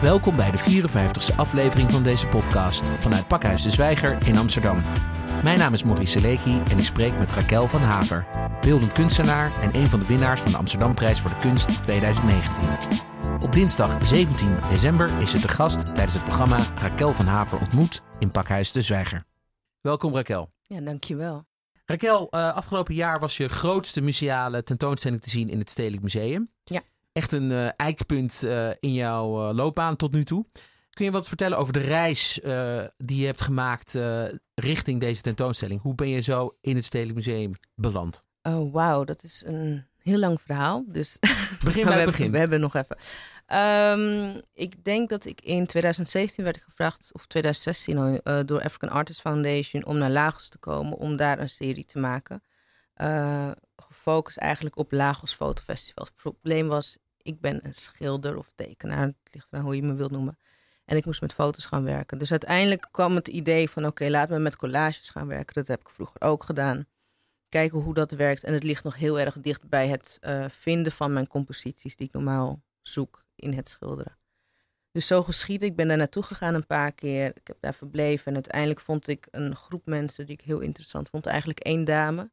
Welkom bij de 54ste aflevering van deze podcast vanuit Pakhuis de Zwijger in Amsterdam. Mijn naam is Maurice Seleki en ik spreek met Raquel van Haver, beeldend kunstenaar en een van de winnaars van de Amsterdamprijs voor de Kunst 2019. Op dinsdag 17 december is ze te gast tijdens het programma Raquel van Haver ontmoet in Pakhuis de Zwijger. Welkom Raquel. Ja, dankjewel. Raquel, uh, afgelopen jaar was je grootste museale tentoonstelling te zien in het Stedelijk Museum. Ja. Echt een uh, eikpunt uh, in jouw loopbaan tot nu toe. Kun je wat vertellen over de reis die je hebt gemaakt richting deze tentoonstelling? Hoe ben je zo in het Stedelijk Museum beland? Oh, wauw, dat is een heel lang verhaal. Dus begin bij het begin. We hebben nog even. Um, ik denk dat ik in 2017 werd gevraagd, of 2016 uh, door African Artists Foundation, om naar Lagos te komen om daar een serie te maken. Uh, gefocust eigenlijk op Lagos Fotofestivals. Het probleem was, ik ben een schilder of tekenaar, het ligt eraan hoe je me wilt noemen. En ik moest met foto's gaan werken. Dus uiteindelijk kwam het idee van, oké, laat me met collages gaan werken. Dat heb ik vroeger ook gedaan kijken hoe dat werkt. En het ligt nog heel erg dicht bij het uh, vinden van mijn composities die ik normaal zoek in het schilderen. Dus zo geschied. Ik ben daar naartoe gegaan een paar keer. Ik heb daar verbleven. En uiteindelijk vond ik een groep mensen die ik heel interessant vond. Eigenlijk één dame.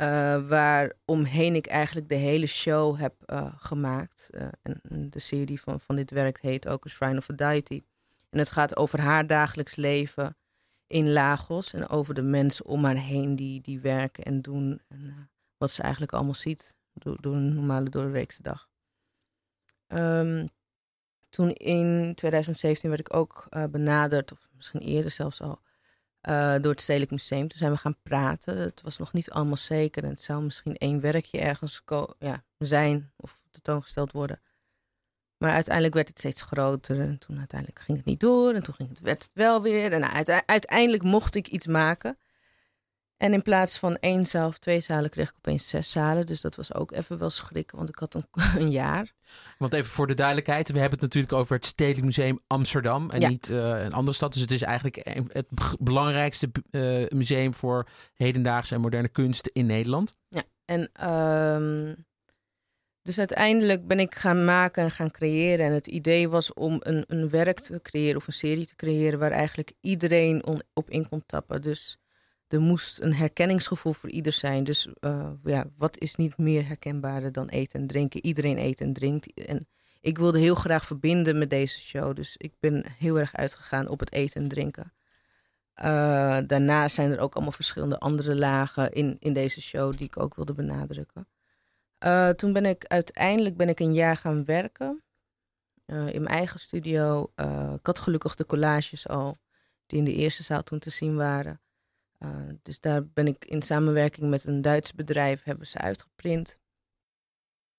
Uh, waar omheen ik eigenlijk de hele show heb uh, gemaakt. Uh, en de serie van, van dit werk heet ook A Shrine of a Deity. En het gaat over haar dagelijks leven in Lagos. En over de mensen om haar heen die, die werken en doen. En wat ze eigenlijk allemaal ziet door, door een normale doorweekse dag. Um, toen in 2017 werd ik ook benaderd, of misschien eerder zelfs al, uh, door het Stedelijk Museum. Toen zijn we gaan praten. Het was nog niet allemaal zeker. En het zou misschien één werkje ergens ja, zijn of tentoongesteld worden. Maar uiteindelijk werd het steeds groter. En toen uiteindelijk ging het niet door. En toen ging het, werd het wel weer. En uiteindelijk mocht ik iets maken. En in plaats van één zaal of twee zalen kreeg ik opeens zes zalen. Dus dat was ook even wel schrikken, want ik had een, een jaar. Want even voor de duidelijkheid, we hebben het natuurlijk over het Stedelijk Museum Amsterdam en ja. niet uh, een andere stad. Dus het is eigenlijk het belangrijkste uh, museum voor hedendaagse en moderne kunst in Nederland. Ja, en um, dus uiteindelijk ben ik gaan maken en gaan creëren. En het idee was om een, een werk te creëren of een serie te creëren waar eigenlijk iedereen on, op in kon tappen. Dus er moest een herkenningsgevoel voor ieder zijn. Dus uh, ja, wat is niet meer herkenbaarder dan eten en drinken? Iedereen eet en drinkt. En ik wilde heel graag verbinden met deze show. Dus ik ben heel erg uitgegaan op het eten en drinken. Uh, daarna zijn er ook allemaal verschillende andere lagen in, in deze show die ik ook wilde benadrukken. Uh, toen ben ik uiteindelijk ben ik een jaar gaan werken in mijn eigen studio. ik had gelukkig de collages al die in de eerste zaal toen te zien waren. Uh, dus daar ben ik in samenwerking met een Duits bedrijf hebben ze uitgeprint.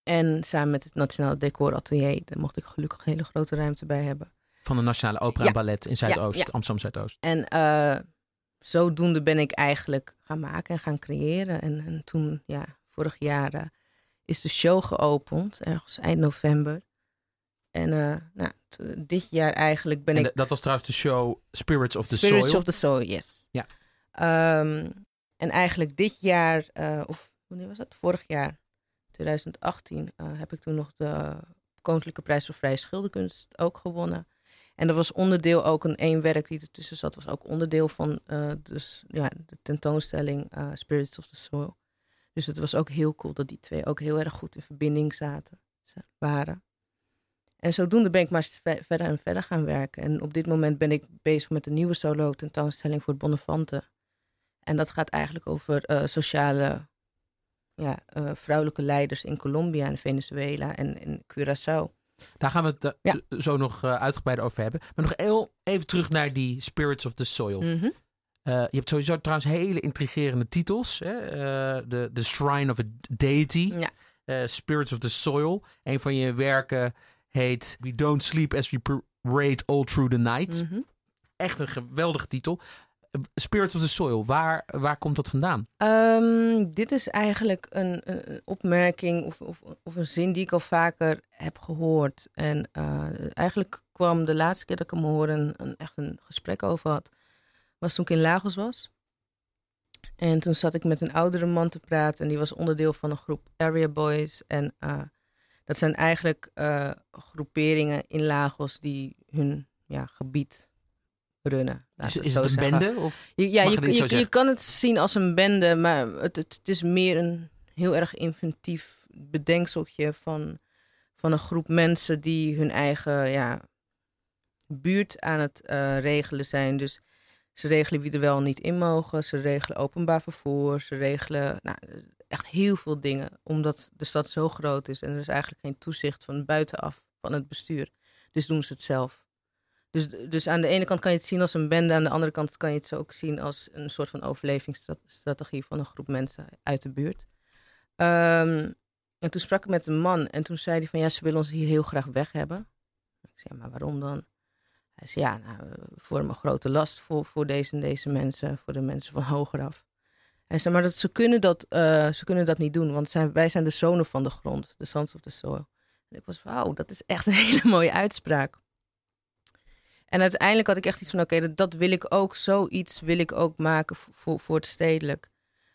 En samen met het Nationaal Decor Atelier, daar mocht ik gelukkig een hele grote ruimte bij hebben. Van de Nationale Opera ja. en Ballet in Zuidoost, ja, ja. Amsterdam Zuidoost. En uh, zodoende ben ik eigenlijk gaan maken en gaan creëren. En, en toen, ja, vorig jaar uh, is de show geopend, ergens eind november. En uh, nou, dit jaar eigenlijk ben en ik... Dat was trouwens de show Spirits of the Spirits Soil. of the Soil, yes. Ja. Um, en eigenlijk dit jaar, uh, of wanneer was dat? Vorig jaar, 2018, uh, heb ik toen nog de Koninklijke Prijs voor Vrije Schilderkunst ook gewonnen. En dat was onderdeel ook een één werk die ertussen zat, was ook onderdeel van uh, dus, ja, de tentoonstelling Spirits of the Soil. Dus het was ook heel cool dat die twee ook heel erg goed in verbinding zaten, waren. En zodoende ben ik maar verder en verder gaan werken. En op dit moment ben ik bezig met een nieuwe solo tentoonstelling voor Bonnefante. En dat gaat eigenlijk over uh, sociale ja, uh, vrouwelijke leiders in Colombia en Venezuela en in Curaçao. Daar gaan we het uh, ja. zo nog uitgebreid over hebben. Maar nog heel even terug naar die Spirits of the Soil. Mm -hmm. je hebt sowieso trouwens hele intrigerende titels. Hè? de, the Shrine of a Deity. Ja. Spirits of the Soil. Een van je werken heet We Don't Sleep as We Parade All Through the Night. Mm -hmm. Echt een geweldige titel. Spirits of the Soil, waar, waar komt dat vandaan? Um, dit is eigenlijk een, een opmerking of, of, of, een zin die ik al vaker heb gehoord. En uh, eigenlijk kwam de laatste keer dat ik hem hoorde, een, echt een gesprek over had, was toen ik in Lagos was. En toen zat ik met een oudere man te praten en die was onderdeel van een groep Area Boys. En uh, Dat zijn eigenlijk uh, groeperingen in Lagos die hun ja, gebied runnen. Is, is het, een bende? Of ja, je, je, je, kan het zien als een bende, maar het, het, is meer een heel erg inventief bedenkseltje van, van een groep mensen die hun eigen ja, buurt aan het uh, regelen zijn. Dus ze regelen wie er wel niet in mogen. Ze regelen openbaar vervoer. Ze regelen nou, echt heel veel dingen. Omdat de stad zo groot is en er is eigenlijk geen toezicht van buitenaf van het bestuur. Dus doen ze het zelf. Dus, dus aan de ene kant kan je het zien als een bende, aan de andere kant kan je het ook zien als een soort van overlevingsstrategie van een groep mensen uit de buurt. Um, en toen sprak ik met een man en toen zei hij van ja, ze willen ons hier heel graag weg hebben. Ik zei, maar waarom dan? Hij zei, ja, nou, vormen een grote last voor, voor deze en deze mensen, voor de mensen van hogeraf. Hij zei, maar dat, ze, kunnen dat, uh, ze kunnen dat niet doen, want wij zijn de zonen van de grond, de sons of the soil. En ik was, wauw, dat is echt een hele mooie uitspraak. En uiteindelijk had ik echt iets van, oké, dat, wil ik ook, zoiets wil ik ook maken voor, voor het stedelijk.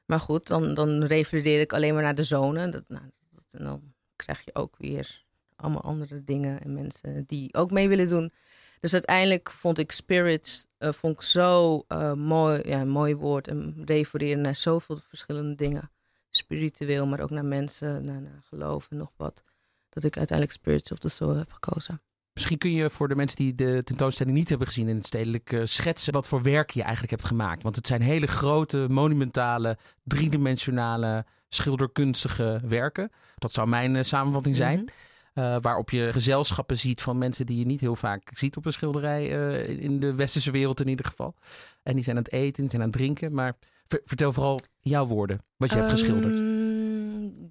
Maar goed, dan, dan refereer ik alleen maar naar de zone. Dat, nou, dat, en dan krijg je ook weer allemaal andere dingen en mensen die ook mee willen doen. Dus uiteindelijk vond ik spirit uh, vond ik zo uh, mooi, ja, mooi woord. En refereren naar zoveel verschillende dingen. Spiritueel, maar ook naar mensen, naar, naar geloof en nog wat. Dat ik uiteindelijk Spirits of the Soul heb gekozen. Misschien kun je voor de mensen die de tentoonstelling niet hebben gezien in het stedelijk uh, schetsen wat voor werk je eigenlijk hebt gemaakt. Want het zijn hele grote, monumentale, driedimensionale, schilderkunstige werken. Dat zou mijn uh, samenvatting zijn. Mhm. Uh, waarop je gezelschappen ziet van mensen die je niet heel vaak ziet op een schilderij. in de westerse wereld in ieder geval. En die zijn aan het eten, die zijn aan het drinken. Maar vertel vooral jouw woorden, wat je hebt geschilderd.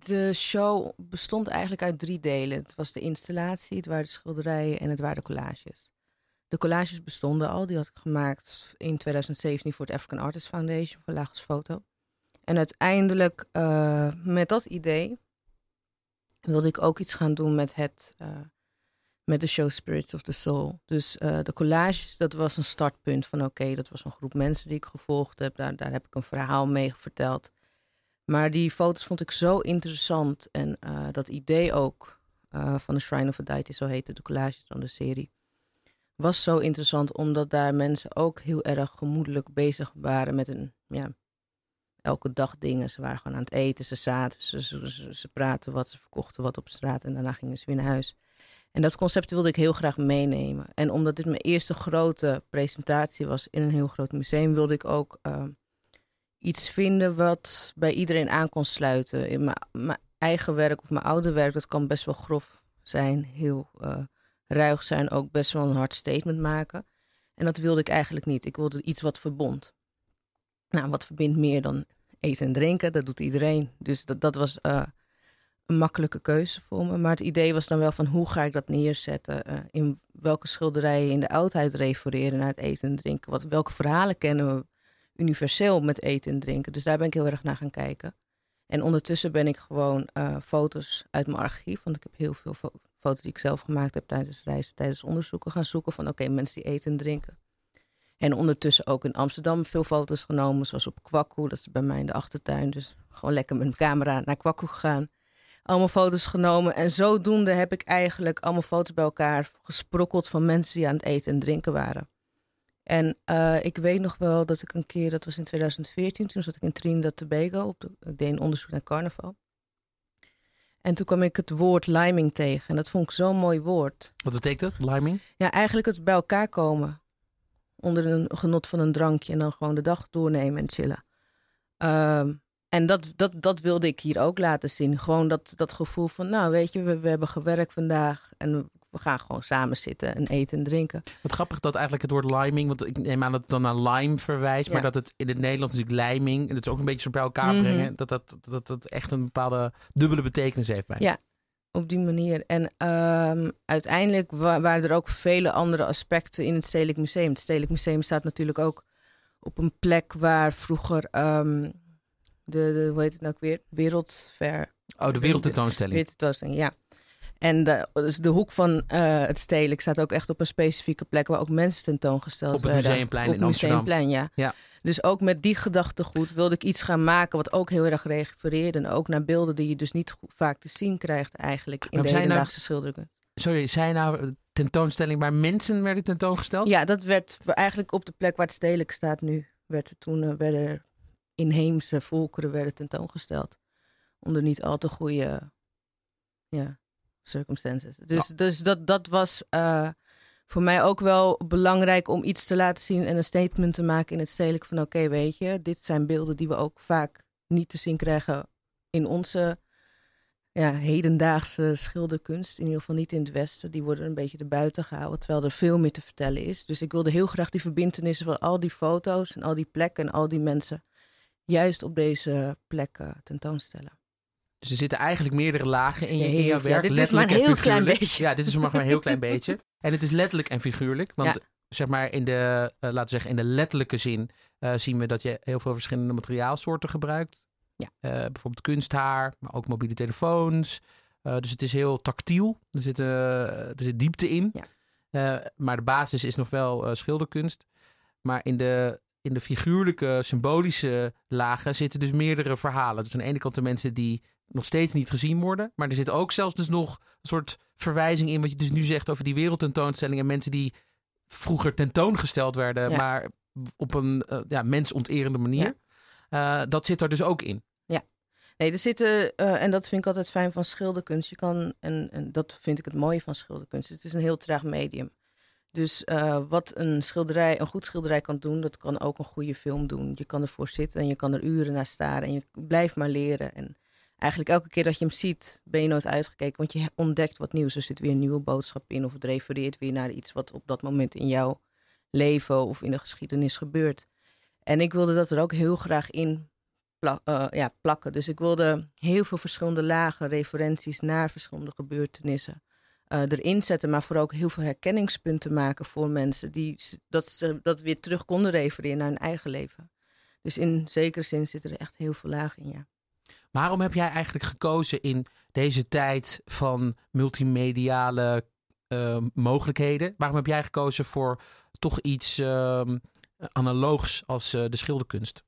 De show bestond eigenlijk uit drie delen. Het was de installatie, het waren de schilderijen en het waren de collages. De collages bestonden al, die had ik gemaakt in 2017 voor het African Artists Foundation voor Lagos Foto. En uiteindelijk uh, met dat idee wilde ik ook iets gaan doen met het uh, met de show Spirits of the Soul. Dus uh, de collages, dat was een startpunt van oké, dat was een groep mensen die ik gevolgd heb. Daar, daar heb ik een verhaal mee verteld. Maar die foto's vond ik zo interessant. En uh, dat idee ook uh, van de Shrine of Deity, zo heette de collages van de serie. Was zo interessant omdat daar mensen ook heel erg gemoedelijk bezig waren met een, ja, elke dag dingen. Ze waren gewoon aan het eten, ze zaten, ze, ze, praten wat, ze verkochten wat op straat en daarna gingen ze weer naar huis. En dat concept wilde ik heel graag meenemen. En omdat dit mijn eerste grote presentatie was in een heel groot museum, wilde ik ook uh, iets vinden wat bij iedereen aan kon sluiten. In mijn, eigen werk of mijn oude werk, dat kan best wel grof zijn, heel uh, ruig zijn, ook best wel een hard statement maken. En dat wilde ik eigenlijk niet. Ik wilde iets wat verbond. Nou, wat verbindt meer dan eten en drinken? Dat doet iedereen. Dus dat, was uh, een makkelijke keuze voor me. Maar het idee was dan wel van hoe ga ik dat neerzetten? Uh, in welke schilderijen in de oudheid refereren naar het eten en drinken? Wat, welke verhalen kennen we universeel met eten en drinken? Dus daar ben ik heel erg naar gaan kijken. En ondertussen ben ik gewoon uh, foto's uit mijn archief, want ik heb heel veel fo foto's die ik zelf gemaakt heb tijdens reizen, tijdens onderzoeken gaan zoeken van oké, mensen die eten en drinken. En ondertussen ook in Amsterdam veel foto's genomen, zoals op Kwakkoe, dat is bij mij in de achtertuin. Dus gewoon lekker met mijn camera naar Kwakkoe gegaan allemaal foto's genomen. En zodoende heb ik eigenlijk allemaal foto's bij elkaar gesprokkeld van mensen die aan het eten en drinken waren. En uh, ik weet nog wel dat ik een keer, dat was in 2014, toen zat ik in Trinidad Tobago, op de, ik deed een onderzoek naar carnaval. En toen kwam ik het woord liming tegen. En dat vond ik zo'n mooi woord. Wat betekent dat, liming? Ja, eigenlijk het bij elkaar komen. Onder een genot van een drankje en dan gewoon de dag doornemen en chillen. Uh, en dat, dat, dat wilde ik hier ook laten zien. Gewoon dat, dat gevoel van, nou weet je, we, we hebben gewerkt vandaag en we gaan gewoon samen zitten en eten en drinken. Wat grappig dat eigenlijk het woord liming, want ik neem aan dat het dan naar lime verwijst, maar dat het in het Nederlands natuurlijk lijming, en dat is ook een beetje zo bij elkaar mhm. brengen, dat, dat, dat dat echt een bepaalde dubbele betekenis heeft bij. Ja, op die manier. En um, uiteindelijk waren er ook vele andere aspecten in het Stedelijk Museum. Het Stedelijk Museum staat natuurlijk ook op een plek waar vroeger um, de, de, hoe heet het nou weer? Wereldver. Oh, de wereldtentoonstelling. Wereldtentoonstelling, ja. En de, dus de hoek van uh, het stedelijk staat ook echt op een specifieke plek waar ook mensen tentoongesteld werden. Op het Museumplein op in Amsterdam. Museumplein, ja. ja. Dus ook met die gedachtegoed wilde ik iets gaan maken wat ook heel erg refereerde. En ook naar beelden die je dus niet vaak te zien krijgt eigenlijk in de nou- hedendaagse nou, schilderkunst. Sorry, zijn nou tentoonstelling waar mensen werden tentoongesteld? Ja, dat werd eigenlijk op de plek waar het stedelijk staat nu. Werd toen uh, werden inheemse volkeren werden tentoongesteld. Onder niet al te goede ja, circumstances. Dus, dus dat, dat was uh, voor mij ook wel belangrijk om iets te laten zien en een statement te maken in het stedelijk van oké, weet je, dit zijn beelden die we ook vaak niet te zien krijgen in onze ja, hedendaagse schilderkunst. In ieder geval niet in het Westen. Die worden een beetje erbuiten gehouden, terwijl er veel meer te vertellen is. Dus ik wilde heel graag die verbindenissen van al die foto's en al die plekken en al die mensen juist op deze plekken tentoonstellen. Dus er zitten eigenlijk meerdere lagen in je, in je werk. dit is maar een heel klein beetje. Ja, dit is maar een heel klein beetje. En het is letterlijk en figuurlijk. Want zeg maar in de, uh, laten we zeggen, in de letterlijke zin uh, zien we dat je heel veel verschillende materiaalsoorten gebruikt. Ja. Uh, bijvoorbeeld kunsthaar, maar ook mobiele telefoons. dus het is heel tactiel. Er zit, er zit diepte in. Ja. maar de basis is nog wel schilderkunst. Maar in de, in de figuurlijke, symbolische lagen zitten dus meerdere verhalen. Dus aan de ene kant de mensen die nog steeds niet gezien worden. Maar er zit ook zelfs dus nog een soort verwijzing in wat je dus nu zegt over die wereldtentoonstellingen. Mensen die vroeger tentoongesteld werden, maar op een uh, ja, mensonterende manier. Uh, dat zit er dus ook in. Ja. Nee, er zitten, uh, en dat vind ik altijd fijn van schilderkunst. Je kan, en, en dat vind ik het mooie van schilderkunst. Het is een heel traag medium. Dus wat een schilderij, een goed schilderij kan doen, dat kan ook een goede film doen. Je kan ervoor zitten en je kan er uren naar staren en je blijft maar leren. En eigenlijk elke keer dat je hem ziet, ben je nooit uitgekeken. Want je ontdekt wat nieuws. Er zit weer een nieuwe boodschap in. Of het refereert weer naar iets wat op dat moment in jouw leven of in de geschiedenis gebeurt. En ik wilde dat er ook heel graag in uh, ja, plakken. Dus ik wilde heel veel verschillende lagen, referenties naar verschillende gebeurtenissen uh, erin zetten. Maar vooral ook heel veel herkenningspunten maken voor mensen. Die, dat dat weer terug konden refereren naar hun eigen leven. Dus in zekere zin zitten er echt heel veel lagen in, ja. Waarom heb jij eigenlijk gekozen in deze tijd van multimediale uh, mogelijkheden? Waarom heb jij gekozen voor toch iets uh, analoogs als uh, de schilderkunst?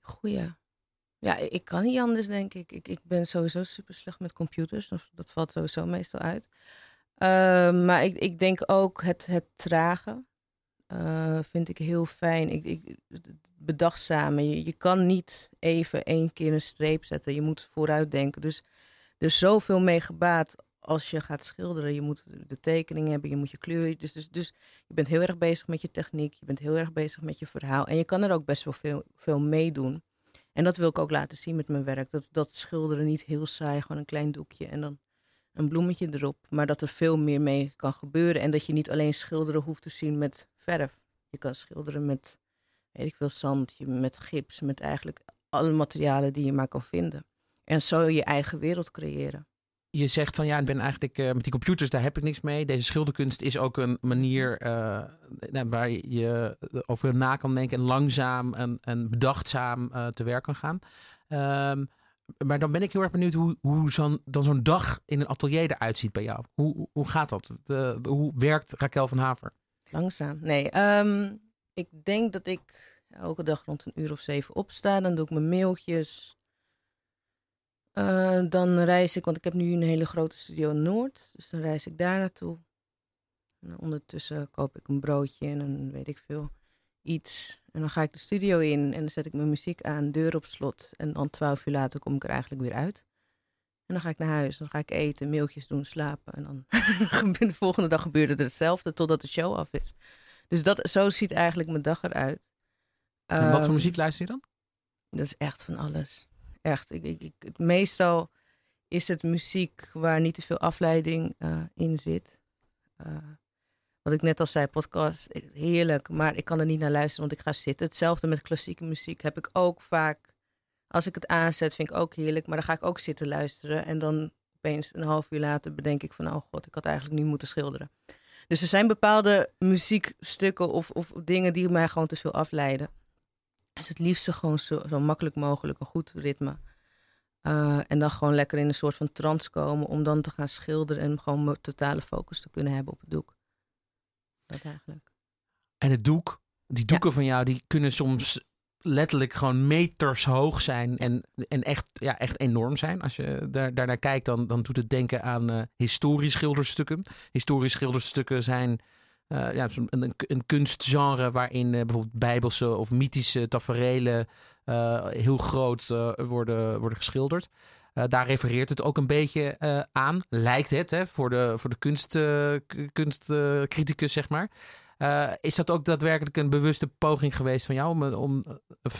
Goeie. Ja, ik kan niet anders, denk ik. Ik, ik ben sowieso super slecht met computers. Dat, dat valt sowieso meestal uit. Ehm, maar ik, ik denk ook het, het trage. Uh, vind ik heel fijn. Ik, ik, bedachtzame. Je, kan niet even één keer een streep zetten. Je moet vooruit denken. Dus er is zoveel mee gebaat als je gaat schilderen. Je moet de tekening hebben, je moet je kleur. Dus, dus, dus je bent heel erg bezig met je techniek. Je bent heel erg bezig met je verhaal. En je kan er ook best wel veel, veel meedoen. En dat wil ik ook laten zien met mijn werk. Dat, dat schilderen niet heel saai, gewoon een klein doekje en dan een bloemetje erop. Maar dat er veel meer mee kan gebeuren. En dat je niet alleen schilderen hoeft te zien met verf. Je kan schilderen met, weet ik veel, zand, met gips, met eigenlijk alle materialen die je maar kan vinden. En zo je eigen wereld creëren. Je zegt van ja, ik ben eigenlijk uh, met die computers, daar heb ik niks mee. Deze schilderkunst is ook een manier uh, waar je over na kan denken en langzaam en, en bedachtzaam uh, te werk kan gaan. Um, maar dan ben ik heel erg benieuwd hoe, hoe zo'n, dan zo'n dag in een atelier eruit ziet bij jou. Hoe, hoe gaat dat? Hoe werkt Raquel van Haver? Langzaam. Nee, um, ik denk dat ik elke dag rond een uur of zeven opsta. Dan doe ik mijn mailtjes. Uh, dan reis ik, want ik heb nu een hele grote studio in Noord. Dus dan reis ik daar naartoe. En ondertussen koop ik een broodje en dan weet ik veel iets. En dan ga ik de studio in en dan zet ik mijn muziek aan, deur op slot. En dan twaalf uur later kom ik er eigenlijk weer uit. En dan ga ik naar huis, dan ga ik eten, mailtjes doen, slapen. En dan de volgende dag gebeurt het hetzelfde totdat de show af is. Dus dat, zo ziet eigenlijk mijn dag eruit. En wat voor ehm, muziek luister je dan? Dat is echt van alles. Echt. Ik, ik, ik, meestal is het muziek waar niet te veel afleiding uh, in zit. Uh, wat ik net al zei, podcast, heerlijk. Maar ik kan er niet naar luisteren, want ik ga zitten. Hetzelfde met klassieke muziek heb ik ook vaak. Als ik het aanzet, vind ik ook heerlijk. Maar dan ga ik ook zitten luisteren. En dan opeens een half uur later bedenk ik van... oh god, ik had eigenlijk nu moeten schilderen. Dus er zijn bepaalde muziekstukken of, of dingen die mij gewoon te veel afleiden. Dus het liefste gewoon zo, zo makkelijk mogelijk een goed ritme. Uh, en dan gewoon lekker in een soort van trance komen om dan te gaan schilderen en gewoon mijn totale focus te kunnen hebben op het doek. Dat eigenlijk. En het doek, die doeken van jou, die kunnen soms letterlijk gewoon meters hoog zijn en, en echt, ja, echt enorm zijn. Als je daar, daarnaar kijkt, dan, dan doet het denken aan uh, historisch schilderstukken. Historisch schilderstukken zijn uh, ja, een, een, kunstgenre waarin uh, bijvoorbeeld bijbelse of mythische taferelen heel groot worden, worden geschilderd. daar refereert het ook een beetje aan, lijkt het, hè, voor de, voor de kunst, kunstcriticus, zeg maar. Uh, is dat ook daadwerkelijk een bewuste poging geweest van jou om, om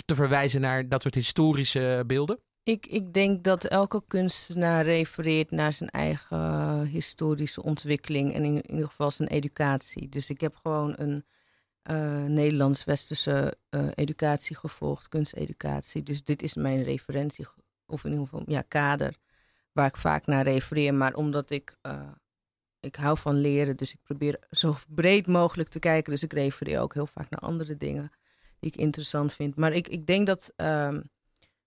te verwijzen naar dat soort historische beelden? Ik, ik denk dat elke kunstenaar refereert naar zijn eigen historische ontwikkeling en in, ieder geval zijn educatie. Dus ik heb gewoon een Nederlands-westerse educatie gevolgd, kunsteducatie. Dus dit is mijn referentie, of in ieder geval ja, kader, waar ik vaak naar refereer. Maar omdat ik ik hou van leren, dus ik probeer zo breed mogelijk te kijken. Dus ik refereer ook heel vaak naar andere dingen die ik interessant vind. Maar ik, ik denk dat um,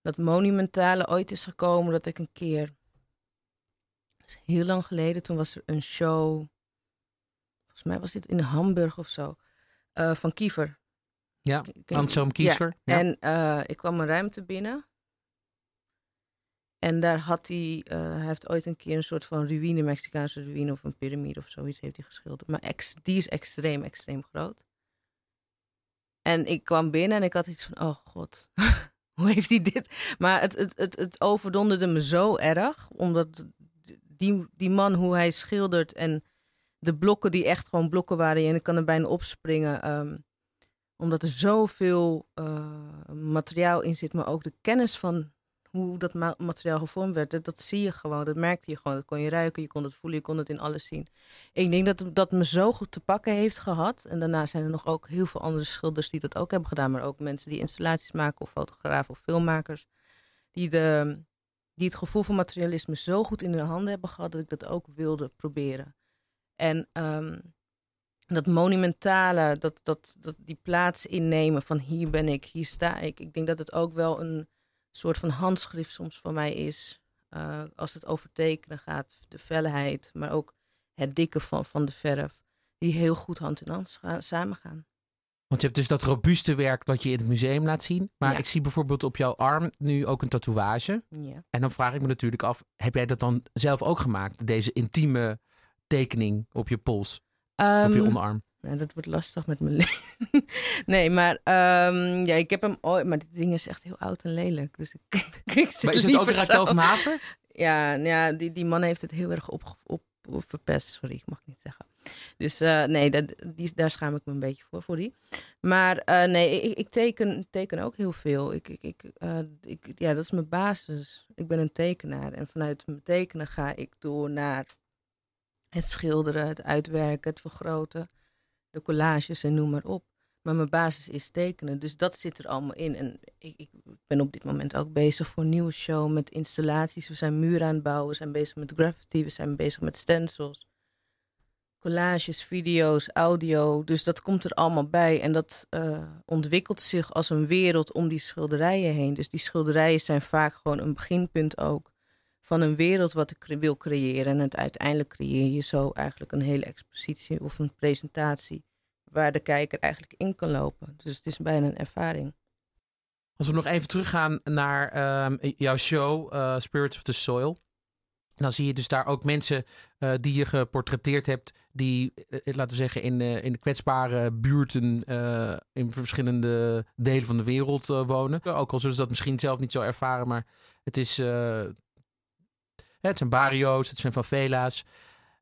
dat monumentale ooit is gekomen dat ik een keer, heel lang geleden, toen was er een show, volgens mij was dit in Hamburg of zo, uh, van Kiefer. Ja, Anselm Kiefer. Ja. En uh, ik kwam een ruimte binnen en daar had hij, uh, hij heeft ooit een keer een soort van ruïne, Mexicaanse ruïne of een piramide of zoiets heeft hij geschilderd. Maar die is extreem, extreem groot. En ik kwam binnen en ik had iets van, oh god, hoe heeft hij dit? Maar het, het, het, het overdonderde me zo erg, omdat die, die man, hoe hij schildert en de blokken die echt gewoon blokken waren en ik kan er bijna opspringen. Um, omdat er zoveel uh, materiaal in zit, maar ook de kennis van hoe dat materiaal gevormd werd, dat, zie je gewoon. Dat merkte je gewoon. Dat kon je ruiken, je kon het voelen, je kon het in alles zien. Ik denk dat dat me zo goed te pakken heeft gehad. En daarna zijn er nog ook heel veel andere schilders die dat ook hebben gedaan. Maar ook mensen die installaties maken of fotografen of filmmakers. Die, de, die het gevoel van materialisme zo goed in hun handen hebben gehad dat ik dat ook wilde proberen. En um, dat monumentale, dat, dat, dat die plaats innemen van hier ben ik, hier sta ik. Ik denk dat het ook wel een soort van handschrift soms voor mij is. Uh, als het over tekenen gaat, de felheid, maar ook het dikke van, van de verf. Die heel goed hand in hand samen gaan. Want je hebt dus dat robuuste werk dat je in het museum laat zien. Maar ik zie bijvoorbeeld op jouw arm nu ook een tatoeage. Ja. En dan vraag ik me natuurlijk af, heb jij dat dan zelf ook gemaakt? Deze intieme tekening op je pols? Um, of je ehm, onderarm? Ja, dat wordt lastig met mijn leven. nee, maar um, ja, ik heb hem ooit... Maar dit ding is echt heel oud en lelijk. Dus ik, ik zit maar is het ook Raquel van Haver? Ja, ja die, die man heeft het heel erg op, op, op verpest. Sorry, ik mag niet zeggen. Dus uh, nee, dat, die, daar schaam ik me een beetje voor, voor die. Maar uh, nee, ik, ik, teken, teken ook heel veel. Ik, ik, ik, uh, ik, ja, dat is mijn basis. Ik ben een tekenaar. En vanuit mijn tekenen ga ik door naar het schilderen, het uitwerken, het vergroten collages en noem maar op. Maar mijn basis is tekenen. Dus dat zit er allemaal in. En ik, ik, ben op dit moment ook bezig voor een nieuwe show met installaties. We zijn muren aan het bouwen. We zijn bezig met graffiti. We zijn bezig met stencils. Collages, video's, audio. Dus dat komt er allemaal bij. En dat uh, ontwikkelt zich als een wereld om die schilderijen heen. Dus die schilderijen zijn vaak gewoon een beginpunt ook van een wereld wat ik wil creëren. En uiteindelijk creëer je zo eigenlijk een hele expositie of een presentatie waar de kijker eigenlijk in kan lopen. Dus het is bijna een ervaring. Als we nog even teruggaan naar uh, jouw show, uh, Spirits of the Soil. Dan zie je dus daar ook mensen uh, die je geportretteerd hebt, die, uh, laten we zeggen, in, in de kwetsbare buurten in verschillende delen van de wereld wonen. Ook al zullen ze dat misschien zelf niet zo ervaren, maar het is het zijn barrio's, het zijn favela's.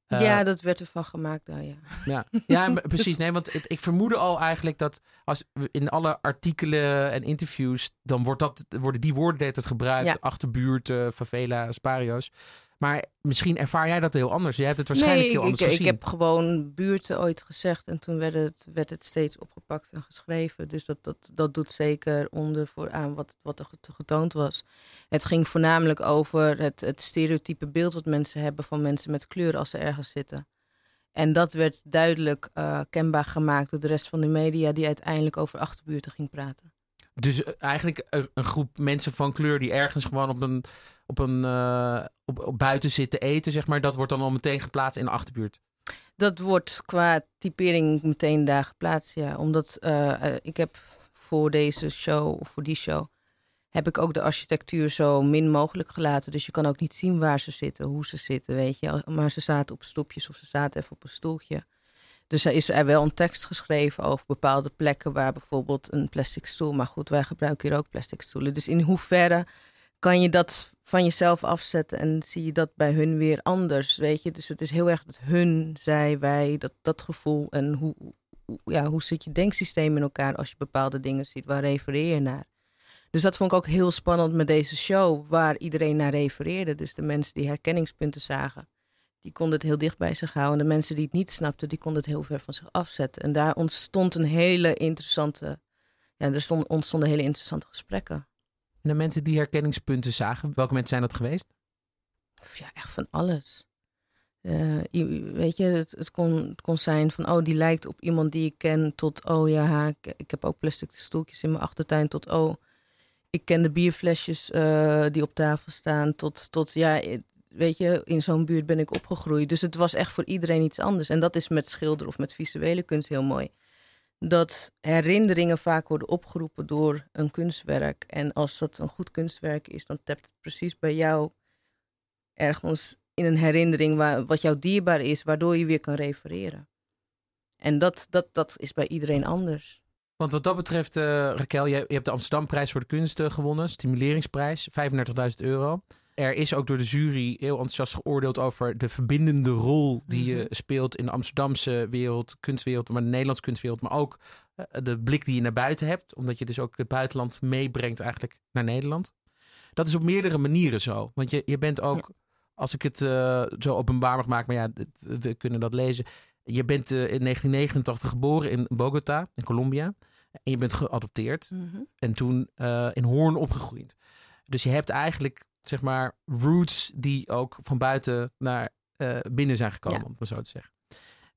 Uh, ja, dat werd ervan gemaakt daar, ja. Ja, ja precies. Nee, want ik vermoedde al eigenlijk dat als in alle artikelen en interviews, dan wordt dat, worden die woorden het gebruikt. Ja. Achterbuurt, favela's, barrio's. Maar misschien ervaar jij dat heel anders. Jij hebt het waarschijnlijk heel anders ik, gezien. Ik heb gewoon buurten ooit gezegd en toen werd het, werd het steeds opgepakt en geschreven. Dus dat, dat, dat doet zeker onder voor aan wat, wat er getoond was. Het ging voornamelijk over het, het stereotype beeld wat mensen hebben van mensen met kleur als ze ergens zitten. En dat werd duidelijk uh, kenbaar gemaakt door de rest van de media die uiteindelijk over achterbuurten ging praten. Dus eh, eigenlijk een, een groep mensen van kleur die ergens gewoon op een, op een uh, op, buiten zitten eten, zeg maar, dat wordt dan al meteen geplaatst in de achterbuurt. Dat wordt qua typering meteen daar geplaatst, ja. Omdat uh, ik heb voor deze show, of voor die show, heb ik ook de architectuur zo min mogelijk gelaten. Dus je kan ook niet zien waar ze zitten, hoe ze zitten, weet je. Maar ze zaten op stoepjes of ze zaten even op een stoeltje. Dus er is er wel een tekst geschreven over bepaalde plekken waar bijvoorbeeld een plastic stoel. Maar goed, wij gebruiken hier ook plastic stoelen. Dus in hoeverre kan je dat van jezelf afzetten en zie je dat bij hun weer anders, weet je? Dus het is heel erg dat hun, zij, wij, dat, dat gevoel en hoe, ja, hoe zit je denksysteem in elkaar als je bepaalde dingen ziet, waar refereer je naar? Dus dat vond ik ook heel spannend met deze show, waar iedereen naar refereerde. Dus de mensen die herkenningspunten zagen, die konden het heel dicht bij zich houden. En de mensen die het niet snapten, die konden het heel ver van zich afzetten. En daar ontstond een hele interessante, ja, er stond, ontstonden hele interessante gesprekken. En de mensen die herkenningspunten zagen, welke mensen zijn dat geweest? Ja, echt van alles. Uh, weet je, het, het, kon, het kon zijn van, oh, die lijkt op iemand die ik ken, tot, oh ja, ik, ik heb ook plastic stoeltjes in mijn achtertuin, tot, oh, ik ken de bierflesjes uh, die op tafel staan, tot, tot, ja, weet je, in zo'n buurt ben ik opgegroeid. Dus het was echt voor iedereen iets anders. En dat is met schilder of met visuele kunst heel mooi. Dat herinneringen vaak worden opgeroepen door een kunstwerk. En als dat een goed kunstwerk is, dan tapt het precies bij jou ergens in een herinnering waar, wat jou dierbaar is, waardoor je weer kan refereren. En dat, dat, dat is bij iedereen anders. Want wat dat betreft, uh, Raquel, je, hebt de Amsterdamprijs voor de kunsten gewonnen, stimuleringsprijs, 35.000 euro. Er is ook door de jury heel enthousiast geoordeeld over de verbindende rol die je mhm. speelt in de Amsterdamse wereld, kunstwereld, maar de Nederlandse kunstwereld, maar ook uh, de blik die je naar buiten hebt, omdat je dus ook het buitenland meebrengt eigenlijk naar Nederland. Dat is op meerdere manieren zo, want je, je bent ook, als ik het uh, zo openbaar mag maken, maar ja, we kunnen dat lezen. Je bent uh, in 1989 geboren in Bogota, in Colombia. En je bent geadopteerd. Mm -hmm. En toen in Hoorn opgegroeid. Dus je hebt eigenlijk zeg maar, roots die ook van buiten naar uh, binnen zijn gekomen, ja. om het zo te zeggen.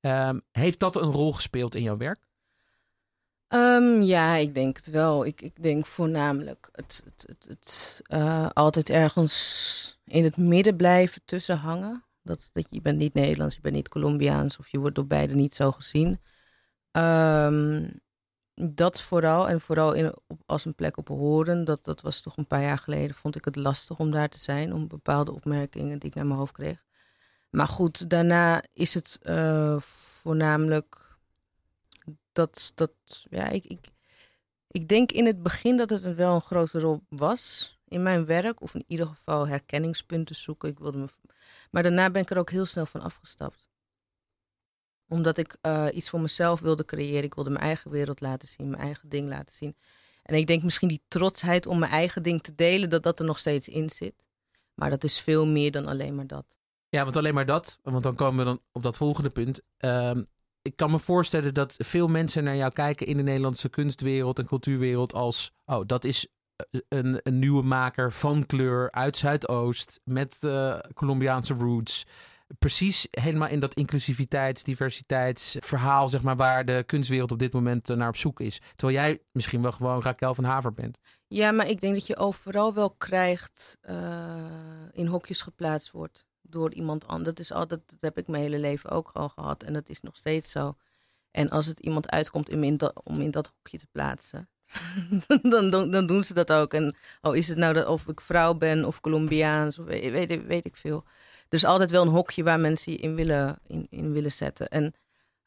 Um, heeft dat een rol gespeeld in jouw werk? Um, ja, ik denk het wel. Ik, ik denk voornamelijk het, het, het, het uh, altijd ergens in het midden blijven tussen hangen. Dat, dat je bent niet Nederlands, je bent niet Colombiaans of je wordt door beide niet zo gezien. Um, dat vooral, en vooral in, op, als een plek op horen, dat, dat was toch een paar jaar geleden, vond ik het lastig om daar te zijn, om bepaalde opmerkingen die ik naar mijn hoofd kreeg. Maar goed, daarna is het uh, voornamelijk dat, dat ja, ik, ik, ik denk in het begin dat het wel een grote rol was in mijn werk, of in ieder geval herkenningspunten zoeken. Ik wilde me, maar daarna ben ik er ook heel snel van afgestapt omdat ik uh, iets voor mezelf wilde creëren. Ik wilde mijn eigen wereld laten zien, mijn eigen ding laten zien. En ik denk misschien die trotsheid om mijn eigen ding te delen, dat dat er nog steeds in zit. Maar dat is veel meer dan alleen maar dat. Ja, want alleen maar dat, want dan komen we dan op dat volgende punt. Uh, ik kan me voorstellen dat veel mensen naar jou kijken in de Nederlandse kunstwereld en cultuurwereld als, oh, dat is eh, een, een nieuwe maker van kleur uit Zuidoost met uh, Colombiaanse roots precies helemaal in dat inclusiviteits, diversiteitsverhaal, zeg maar, waar de kunstwereld op dit moment eh, naar op zoek is. Terwijl jij misschien wel gewoon Raquel van Haver bent. Ja, maar ik denk dat je overal wel krijgt, uh, in hokjes geplaatst wordt door iemand anders. Dat is altijd, dat heb ik mijn hele leven ook al gehad en dat is nog steeds zo. En als het iemand uitkomt om in dat, om in dat hokje te plaatsen, dan, dan, doen ze dat ook. En oh, is het nou dat of ik vrouw ben of Colombiaans of weet, weet ik veel er is altijd wel een hokje waar mensen in willen, in, in willen zetten. En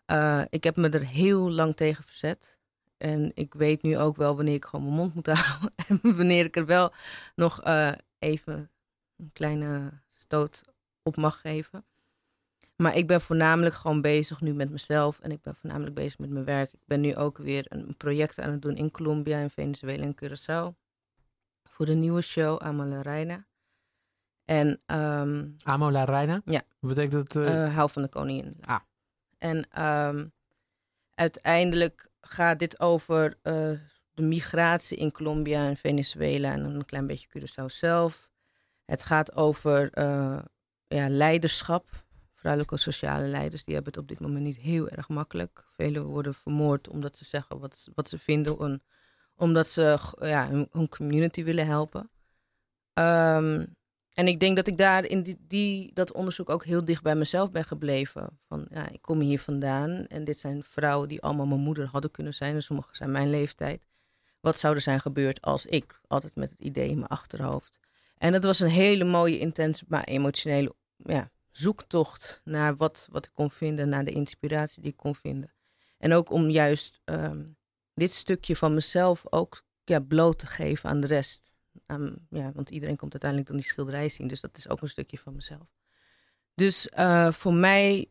uh, ik heb me er heel lang tegen verzet. En ik weet nu ook wel wanneer ik gewoon mijn mond moet houden. En wanneer ik er wel nog uh, even een kleine stoot op mag geven. Maar ik ben voornamelijk gewoon bezig nu met mezelf. En ik ben voornamelijk bezig met mijn werk. Ik ben nu ook weer een project aan het doen in Colombia, in Venezuela en Curaçao. Voor de nieuwe show Amala Reina. En, um, Amo la Reina? Ja. Wat betekent dat? Uh... hou van de koningin. Ah. En um, uiteindelijk gaat dit over uh, de migratie in Colombia en Venezuela en een klein beetje Curaçao zelf. Het gaat over ja, leiderschap. Vrouwelijke sociale leiders, die hebben het op dit moment niet heel erg makkelijk. Velen worden vermoord omdat ze zeggen wat, wat ze vinden Omdat ze ja, hun, hun community willen helpen. Ehm, en ik denk dat ik daar in die, dat onderzoek ook heel dicht bij mezelf ben gebleven. Van, ja, ik kom hier vandaan en dit zijn vrouwen die allemaal mijn moeder hadden kunnen zijn. En sommige zijn mijn leeftijd. Wat zou er zijn gebeurd als ik? Altijd met het idee in mijn achterhoofd. En het was een hele mooie, intense, maar emotionele ja, zoektocht naar wat, wat ik kon vinden, naar de inspiratie die ik kon vinden. En ook om juist ehm, dit stukje van mezelf ook ja, bloot te geven aan de rest. Aan- ja, want iedereen komt uiteindelijk dan die schilderij zien, dus dat is ook een stukje van mezelf. Dus eh, voor mij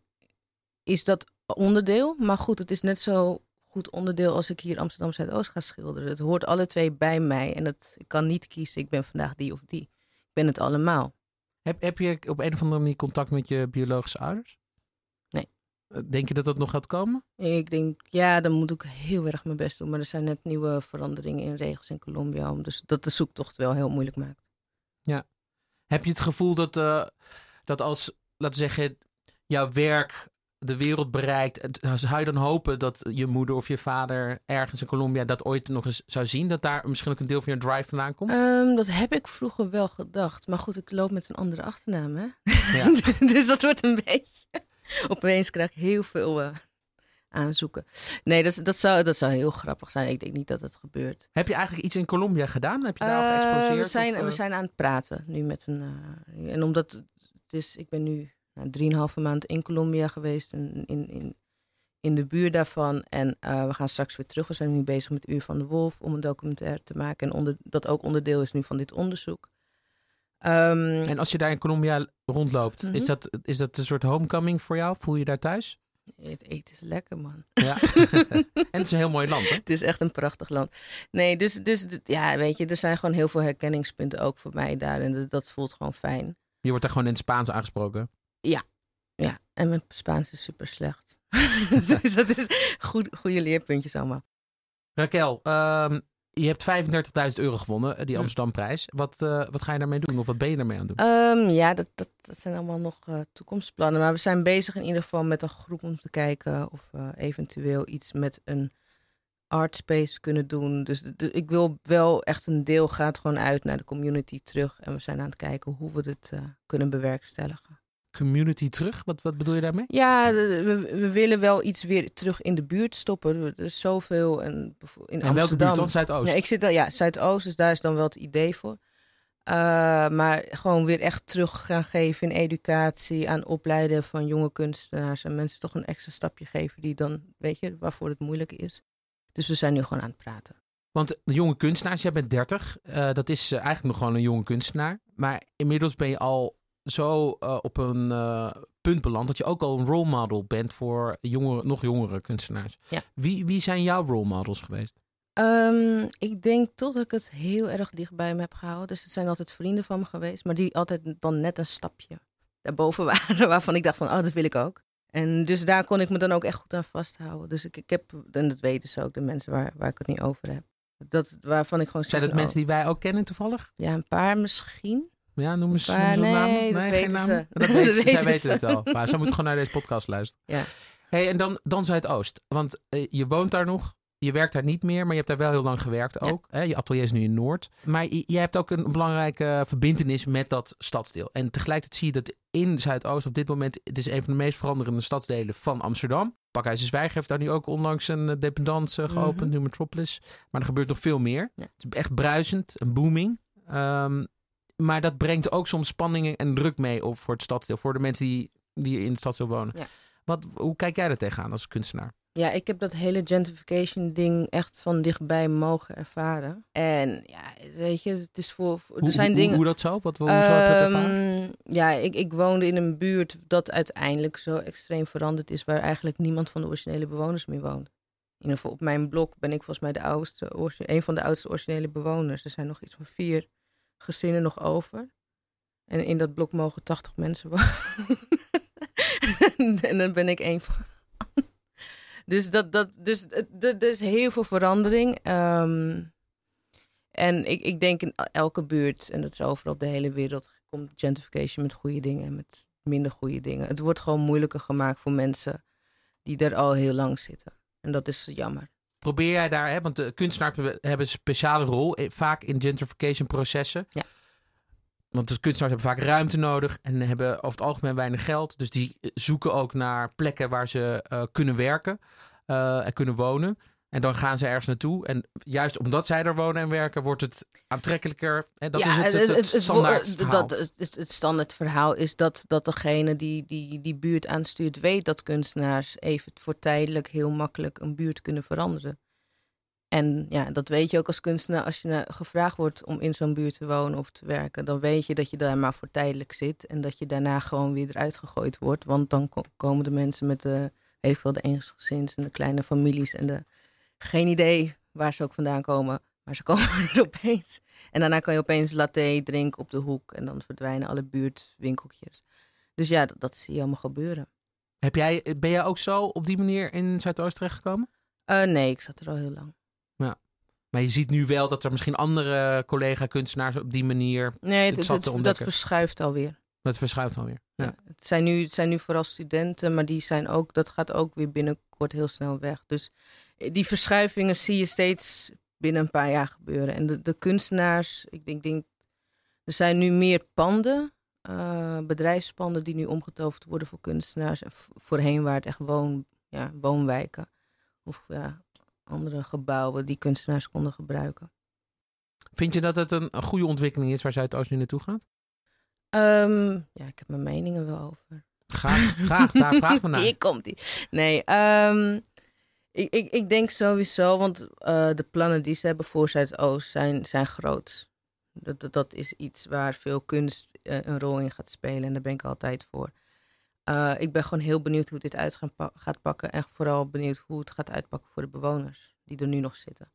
is dat onderdeel, maar goed, het is net zo goed onderdeel als ik hier Amsterdam Zuidoost ga schilderen. Het hoort alle twee bij mij en het, ik kan niet kiezen, ik ben vandaag die of die. Ik ben het allemaal. Heb, heb je op een of andere manier contact met je biologische ouders? Denk je dat dat nog gaat komen? Ik denk, ja, dan moet ik heel erg mijn best doen. Maar er zijn net nieuwe veranderingen in regels in Colombia. om Dus dat de zoektocht wel heel moeilijk maakt. Heb je het gevoel dat, eh, dat als, laten we zeggen, jouw werk de wereld bereikt, zou je dan hopen dat je moeder of je vader ergens in Colombia dat ooit nog eens zou zien? Dat daar misschien ook een deel van je drive vandaan komt? Ehm, dat heb ik vroeger wel gedacht. Maar goed, ik loop met een andere achternaam, hè? Ja. dus dat wordt een beetje... Opeens krijg ik heel veel eh, aanzoeken. Nee, dat, dat, zou, dat zou heel grappig zijn. Ik denk niet dat het gebeurt. Heb je eigenlijk iets in Colombia gedaan? Heb je daar al Eh, geëxposeerd? we, zijn, of, eh? we zijn aan het praten nu met een. en omdat het is, ik ben nu nou, drieënhalve maand in Colombia geweest, in, in, in, in de buurt daarvan. En we gaan straks weer terug. We zijn nu bezig met Uur van de Wolf om een documentaire te maken. En onder, dat ook onderdeel is nu van dit onderzoek. Ehm, En als je daar in Colombia rondloopt, Mhm. is, dat, is dat een soort homecoming voor jou? Voel je daar thuis? het eten is lekker, man. Ja. en het is een heel mooi land, hè? Het is echt een prachtig land. Nee, dus, dus ja, weet je, er zijn gewoon heel veel herkenningspunten ook voor mij daar. En dat, voelt gewoon fijn. Je wordt daar gewoon in het Spaans aangesproken. Ja, en mijn Spaans is super slecht. dus dat is goed, goede leerpuntjes allemaal. Raquel, ehm, je hebt 35.000 euro gewonnen, eh, die. Amsterdamprijs. Wat, eh, wat ga je daarmee doen? Of wat ben je daarmee aan het doen? Ehm, ja, dat, dat, dat zijn allemaal nog eh, toekomstplannen. Maar we zijn bezig in ieder geval met een groep om te kijken of we eventueel iets met een artspace kunnen doen. Dus de- de- ik wil wel echt een deel gaat gewoon uit naar de community terug. En we zijn aan het kijken hoe we dit kunnen bewerkstelligen. Community terug? Wat, wat bedoel je daarmee? Ja, we, we willen wel iets weer terug in de buurt stoppen. Er is zoveel. En, in En welke Amsterdam. buurt dan? Zuidoost? Nee, ik zit dan, ja, Zuidoost, dus daar is dan wel het idee voor. Eh, maar gewoon weer echt terug gaan geven in educatie, aan opleiden van jonge kunstenaars en mensen toch een extra stapje geven die dan, weet je, waarvoor het moeilijk is. Dus we zijn nu gewoon aan het praten. Want de jonge kunstenaars, jij bent 30. eh, dat is eh, eigenlijk nog gewoon een jonge kunstenaar. Maar inmiddels ben je al zo eh, op een eh, punt beland dat je ook al een role model bent voor jongere, nog jongere kunstenaars. Ja. Wie, wie zijn jouw role models geweest? Ehm, ik denk tot ik het heel erg dicht bij me heb gehouden. Dus het zijn altijd vrienden van me geweest, maar die altijd dan net een stapje daarboven waren, waarvan ik dacht van, oh, dat wil ik ook. En dus daar kon ik me dan ook echt goed aan vasthouden. Dus ik, ik heb, en dat weten ze ook, de mensen waar, waar ik het niet over heb. Dat, waarvan ik gewoon Zijn dat van, mensen die wij ook kennen toevallig? oh, Ja, een paar misschien. Ja, noem eens, Maar eens wat nee, dat geen ze. Dat weten ze. Zij weten het wel. Maar ze moeten gewoon naar deze podcast luisteren. Ja. Hey, en dan, dan Zuidoost. Want eh, je woont daar nog. Je werkt daar niet meer, maar je hebt daar wel heel lang gewerkt Ja. ook. Hè? Je atelier is nu in Noord. Maar je, hebt ook een belangrijke verbindenis met dat stadsdeel. En tegelijkertijd zie je dat in Zuidoost op dit moment... het is een van de meest veranderende stadsdelen van Amsterdam. Pakhuis de Zwijger heeft daar nu ook onlangs een eh, dependance eh, geopend, nu Metropolis. Maar er gebeurt nog veel meer. Ja. Het is echt bruisend, een booming. Ehm, maar dat brengt ook soms spanningen en druk mee op voor het stadsdeel. Voor de mensen die, die in het stadsdeel wonen. Ja. Wat, hoe kijk jij er tegenaan als kunstenaar? Ja, ik heb dat hele gentrification ding echt van dichtbij mogen ervaren. En ja, weet je, het is voor... voor- er Hoe, zijn hoe, dingen... hoe dat zo? Wat, hoe zou je dat ervaren? Ehm, ja, ik, ik woonde in een buurt dat uiteindelijk zo extreem veranderd is, waar eigenlijk niemand van de originele bewoners meer woont. In ieder geval op mijn blok ben ik volgens mij de oudste, een van de oudste originele bewoners. Er zijn nog iets van vier gezinnen nog over. En in dat blok mogen 80 mensen wonen. en dan ben ik één van. Dus, dat, dat, dus er er is heel veel verandering. Ehm, en ik, ik denk in elke buurt, en dat is overal op de hele wereld, komt gentrification met goede dingen en met minder goede dingen. Het wordt gewoon moeilijker gemaakt voor mensen die er al heel lang zitten. En dat is jammer. Probeer jij daar, hè, want de kunstenaars hebben een speciale rol, eh, vaak in gentrification processen. Ja. Want de kunstenaars hebben vaak ruimte nodig en hebben over het algemeen weinig geld. Dus die zoeken ook naar plekken waar ze uh, kunnen werken uh, en kunnen wonen. En dan gaan ze ergens naartoe. En juist omdat zij er wonen en werken, wordt het aantrekkelijker. En dat ja, is het, het, het, het, het standaard verhaal. Dat, het, het standaard verhaal is dat, dat degene die, die die buurt aanstuurt, weet dat kunstenaars even voor tijdelijk heel makkelijk een buurt kunnen veranderen. En ja, dat weet je ook als kunstenaar. Als je gevraagd wordt om in zo'n buurt te wonen of te werken, dan weet je dat je daar maar voor tijdelijk zit. En dat je daarna gewoon weer eruit gegooid wordt. Want dan komen de mensen met de, weet veel, de eensgezins en de kleine families en de geen idee waar ze ook vandaan komen. Maar ze komen er opeens. En daarna kan je opeens latte drinken op de hoek. En dan verdwijnen alle buurtwinkeltjes. Dus ja, dat, dat zie je allemaal gebeuren. Heb jij, ben jij ook zo op die manier in Zuidoost terechtgekomen? Uh, nee, ik zat er al heel lang. Ja. Maar je ziet nu wel dat er misschien andere collega-kunstenaars op die manier. Nee, het, het, het, dat verschuift alweer. Dat verschuift alweer. Ja. ja. het, zijn nu, het zijn nu vooral studenten, maar die zijn ook, dat gaat ook weer binnenkort heel snel weg. Dus die verschuivingen zie je steeds binnen een paar jaar gebeuren. En de, de kunstenaars, ik denk, denk, er zijn nu meer panden, uh, bedrijfspanden die nu omgetoverd worden voor kunstenaars. En voorheen waren het echt woon, ja, woonwijken of ja, andere gebouwen die kunstenaars konden gebruiken. Vind je dat het een, een goede ontwikkeling is waar Zuidoost nu naartoe gaat? Um, ja, ik heb mijn meningen wel over. Graag, graag daar vraag van naar. Hier komt hij. Nee, um, ik, ik, ik denk sowieso, want uh, de plannen die ze hebben voor Zuidoost zijn, zijn groot. Dat, dat, dat, is iets waar veel kunst uh, een rol in gaat spelen en daar ben ik altijd voor. Uh, ik ben gewoon heel benieuwd hoe dit uit gaat pakken en vooral benieuwd hoe het gaat uitpakken voor de bewoners die er nu nog zitten.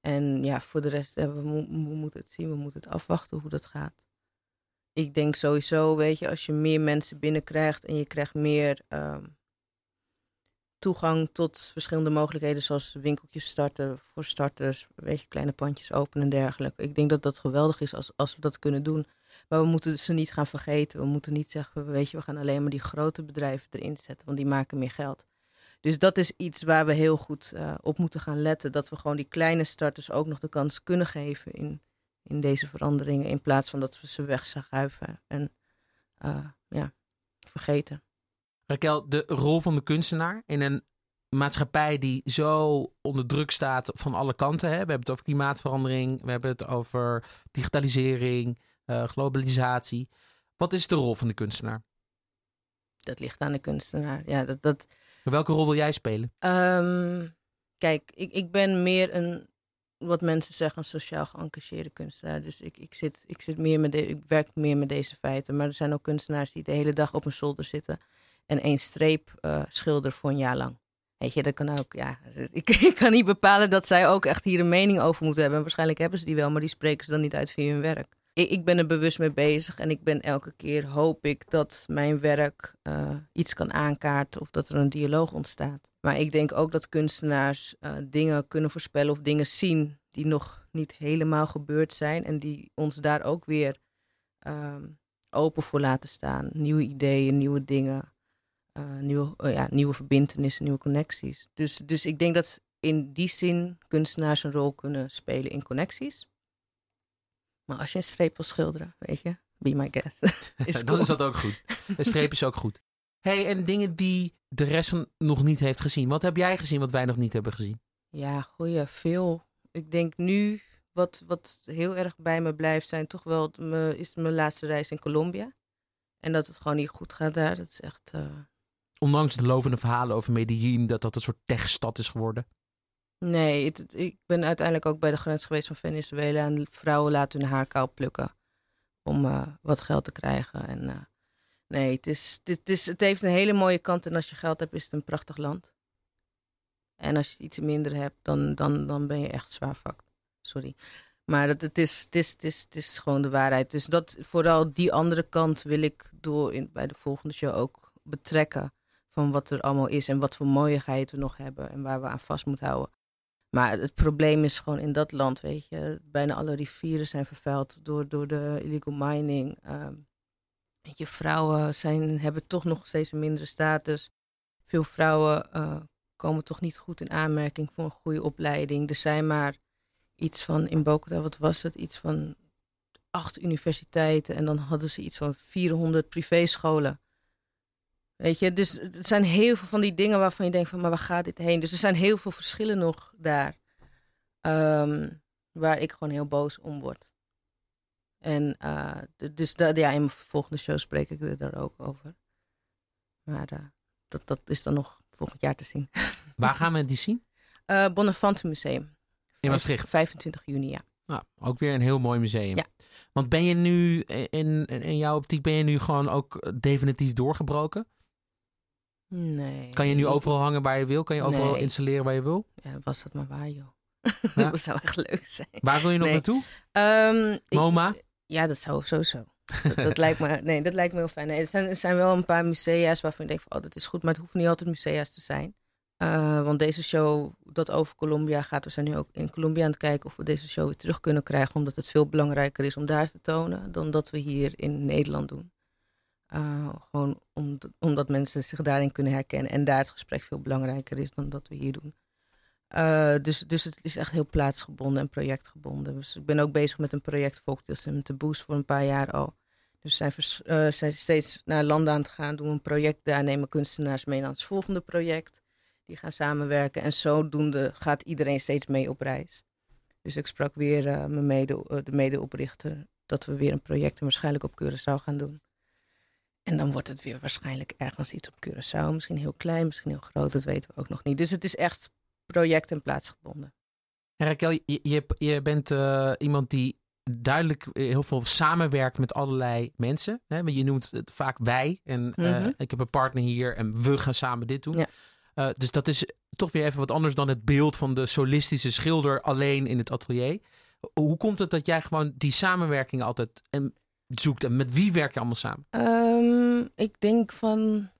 En ja, voor de rest we, we moeten het zien, we moeten het afwachten hoe dat gaat. Ik denk sowieso, weet je, als je meer mensen binnenkrijgt en je krijgt meer um, toegang tot verschillende mogelijkheden, zoals winkeltjes starten voor starters, weet je, kleine pandjes openen en dergelijke. Ik denk dat dat geweldig is als, als we dat kunnen doen. Maar we moeten ze niet gaan vergeten. We moeten niet zeggen, weet je, we gaan alleen maar die grote bedrijven erin zetten, want die maken meer geld. Dus dat is iets waar we heel goed uh, op moeten gaan letten. Dat we gewoon die kleine starters ook nog de kans kunnen geven in, in deze veranderingen. In plaats van dat we ze wegschuiven en uh, ja, vergeten. Raquel, de rol van de kunstenaar in een maatschappij die zo onder druk staat van alle kanten. Hè? We hebben het over klimaatverandering, we hebben het over digitalisering, uh, globalisatie. Wat is de rol van de kunstenaar? Dat ligt aan de kunstenaar. Ja, dat, dat... Welke rol wil jij spelen? Um, kijk, ik, ik ben meer een, wat mensen zeggen, een sociaal geëngageerde kunstenaar. Dus ik, ik, zit, ik, zit meer met de, ik werk meer met deze feiten. Maar er zijn ook kunstenaars die de hele dag op een zolder zitten en één streep uh, schilder voor een jaar lang. Weet je, dat kan ook, ja. Ik, ik, kan niet bepalen dat zij ook echt hier een mening over moeten hebben. En waarschijnlijk hebben ze die wel, maar die spreken ze dan niet uit via hun werk. Ik, ik ben er bewust mee bezig en ik ben elke keer, hoop ik, dat mijn werk uh, iets kan aankaarten of dat er een dialoog ontstaat. Maar ik denk ook dat kunstenaars uh, dingen kunnen voorspellen of dingen zien die nog niet helemaal gebeurd zijn. En die ons daar ook weer um, open voor laten staan. Nieuwe ideeën, nieuwe dingen. Uh, nieuwe, uh, ja, nieuwe verbindenissen, nieuwe connecties. Dus, dus ik denk dat in die zin kunstenaars een rol kunnen spelen in connecties. Maar als je een streep wil schilderen, weet je, be my guest. is Dan is dat ook goed. Een streep is ook goed. hey, en dingen die de rest van nog niet heeft gezien. Wat heb jij gezien wat wij nog niet hebben gezien? Ja, goeie, veel. Ik denk nu, wat, wat heel erg bij me blijft zijn, toch wel, me, is mijn laatste reis in Colombia. En dat het gewoon niet goed gaat daar. Dat is echt... Uh, ondanks de lovende verhalen over Medellin, dat dat een soort techstad is geworden? Nee, het, ik ben uiteindelijk ook bij de grens geweest van Venezuela en vrouwen laten hun haar kaal plukken om uh, wat geld te krijgen. En, uh, nee, het, is, het, is, het heeft een hele mooie kant en als je geld hebt is het een prachtig land. En als je iets minder hebt, dan, dan, dan ben je echt zwaar vak. Sorry. Maar dat, het, is, het, is, het, is, het is gewoon de waarheid. Dus dat, vooral die andere kant wil ik door in, bij de volgende show ook betrekken van wat er allemaal is en wat voor mooiigheid we nog hebben en waar we aan vast moeten houden. Maar het probleem is gewoon in dat land, weet je, bijna alle rivieren zijn vervuild door, door de illegal mining. Um, weet je, vrouwen zijn, hebben toch nog steeds een mindere status. Veel vrouwen uh, komen toch niet goed in aanmerking voor een goede opleiding. Er zijn maar iets van, in Bogota, wat was het? Iets van acht universiteiten en dan hadden ze iets van 400 privéscholen. Weet je, dus het zijn heel veel van die dingen waarvan je denkt van, maar waar gaat dit heen? Dus er zijn heel veel verschillen nog daar, ehm, waar ik gewoon heel boos om word. En uh, dus ja, in mijn volgende show spreek ik er daar ook over. Maar uh, dat, dat is dan nog volgend jaar te zien. Waar gaan we die zien? Uh, Bonnefante Museum. In Maastricht? 25 juni, ja. Nou, ook weer een heel mooi museum. Ja. Want ben je nu, in, in jouw optiek, ben je nu gewoon ook definitief doorgebroken? Nee. Kan je nu overal hangen waar je wil? Kan je overal Nee. installeren waar je wil? Ja, was dat maar waar, joh. Ja. dat zou echt leuk zijn. Waar wil je nog Nee. naartoe? Ik- MoMA? ja, dat zou sowieso. dat, dat lijkt me, nee, dat lijkt me heel fijn. Nee, er, zijn, er zijn wel een paar musea's waarvan ik denk van, oh, dat is goed. Maar het hoeft niet altijd musea's te zijn. Eh, want deze show, dat over Colombia gaat, we zijn nu ook in Colombia aan het kijken of we deze show weer terug kunnen krijgen. Omdat het veel belangrijker is om daar te tonen dan dat we hier in Nederland doen. Eh, gewoon om, omdat mensen zich daarin kunnen herkennen en daar het gesprek veel belangrijker is dan dat we hier doen. Eh, dus, dus het is echt heel plaatsgebonden en projectgebonden. Dus ik ben ook bezig met een project Folktism te boost voor een paar jaar al. Dus zijn, eh, zijn steeds naar landen aan het gaan, doen een project daar, nemen kunstenaars mee naar het volgende project. Die gaan samenwerken en zodoende gaat iedereen steeds mee op reis. Dus ik sprak weer mijn mede, de medeoprichter dat we weer een project en waarschijnlijk op Curaçao gaan doen. En dan wordt het weer waarschijnlijk ergens iets op Curaçao. Misschien heel klein, misschien heel groot, dat weten we ook nog niet. Dus het is echt project- en plaatsgebonden. En Raquel, je, je, je bent eh, iemand die duidelijk heel veel samenwerkt met allerlei mensen. Hè? Want je noemt het vaak wij. En eh, Mhm. ik heb een partner hier en we gaan samen dit doen. Ja. Eh, dus dat is toch weer even wat anders dan het beeld van de solistische schilder alleen in het atelier. Hoe komt het dat jij gewoon die samenwerking altijd en zoekt? En met wie werk je allemaal samen? Ehm, ik denk van.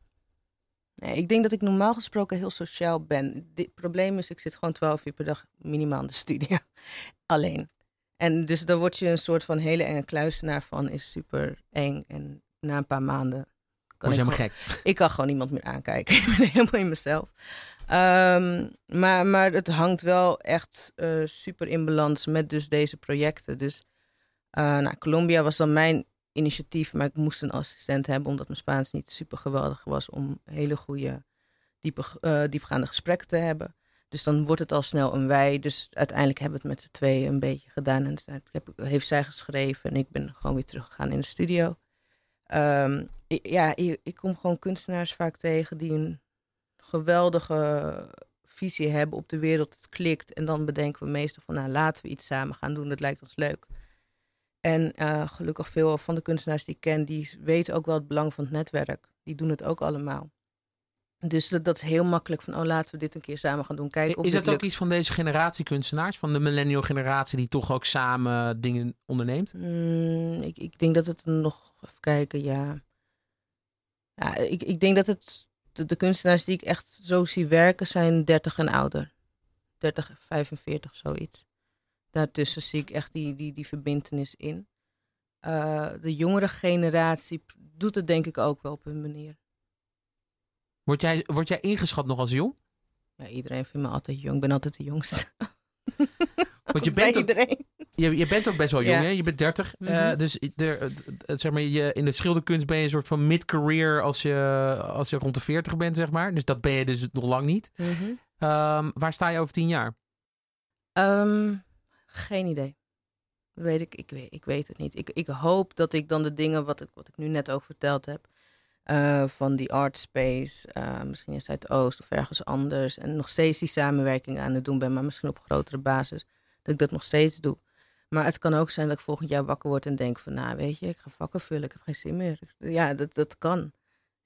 Nee, ik denk dat ik normaal gesproken heel sociaal ben. Het probleem is, ik zit gewoon 12 uur per dag minimaal in de studio. Alleen. En dus daar word je een soort van hele enge kluisenaar van. Is super eng. En na een paar maanden. Kan Word je ik, helemaal gewoon, gek? ik kan gewoon niemand meer aankijken. ik ben helemaal in mezelf. Ehm, maar, maar het hangt wel echt eh, super in balans met dus deze projecten. Dus nou, Colombia was dan mijn initiatief, maar ik moest een assistent hebben omdat mijn Spaans niet super geweldig was om hele goede, diepe, eh, diepgaande gesprekken te hebben. Dus dan wordt het al snel een wij. Dus uiteindelijk hebben we het met z'n tweeën een beetje gedaan. En heb, heeft zij geschreven en ik ben gewoon weer teruggegaan in de studio. Ehm, ik- ja, ik, ik kom gewoon kunstenaars vaak tegen die een geweldige visie hebben op de wereld. Het klikt en dan bedenken we meestal van, nou laten we iets samen gaan doen. Dat lijkt ons leuk. En eh, gelukkig veel van de kunstenaars die ik ken, die weten ook wel het belang van het netwerk. Die doen het ook allemaal. Dus dat, dat is heel makkelijk van, oh laten we dit een keer samen gaan doen. Kijken of Is dat ook iets van deze generatie kunstenaars? Van de millennial generatie die toch ook samen dingen onderneemt? Mm, ik, ik denk dat het nog, even kijken, ja. ja ik, ik denk dat het, de, de kunstenaars die ik echt zo zie werken zijn 30 en ouder. 30, 45, zoiets. Daartussen zie ik echt die, die, die verbindenis in. Eh, de jongere generatie doet het denk ik ook wel op hun manier. Word jij, word jij ingeschat nog als jong? Ja, iedereen vindt me altijd jong. Ik ben altijd de jongste. Want je bent, ook, je, je bent ook best wel jong, Ja. hè? Je bent 30. Mhm. Eh, dus er, zeg maar, je, in de schilderkunst ben je een soort van mid-career als je, als je rond de 40 bent, zeg maar. Dus dat ben je dus nog lang niet. Mhm. Ehm, waar sta je over tien jaar? Ehm, geen idee. Weet ik, ik, weet, ik weet het niet. Ik, ik hoop dat ik dan de dingen wat ik, wat ik nu net ook verteld heb. eh, van die art space, eh, misschien in Zuidoost of ergens anders. En nog steeds die samenwerking aan het doen ben, maar misschien op grotere basis. Dat ik dat nog steeds doe. Maar het kan ook zijn dat ik volgend jaar wakker word en denk van, nou weet je, ik ga vakken vullen, ik heb geen zin meer. Ja, dat, dat kan.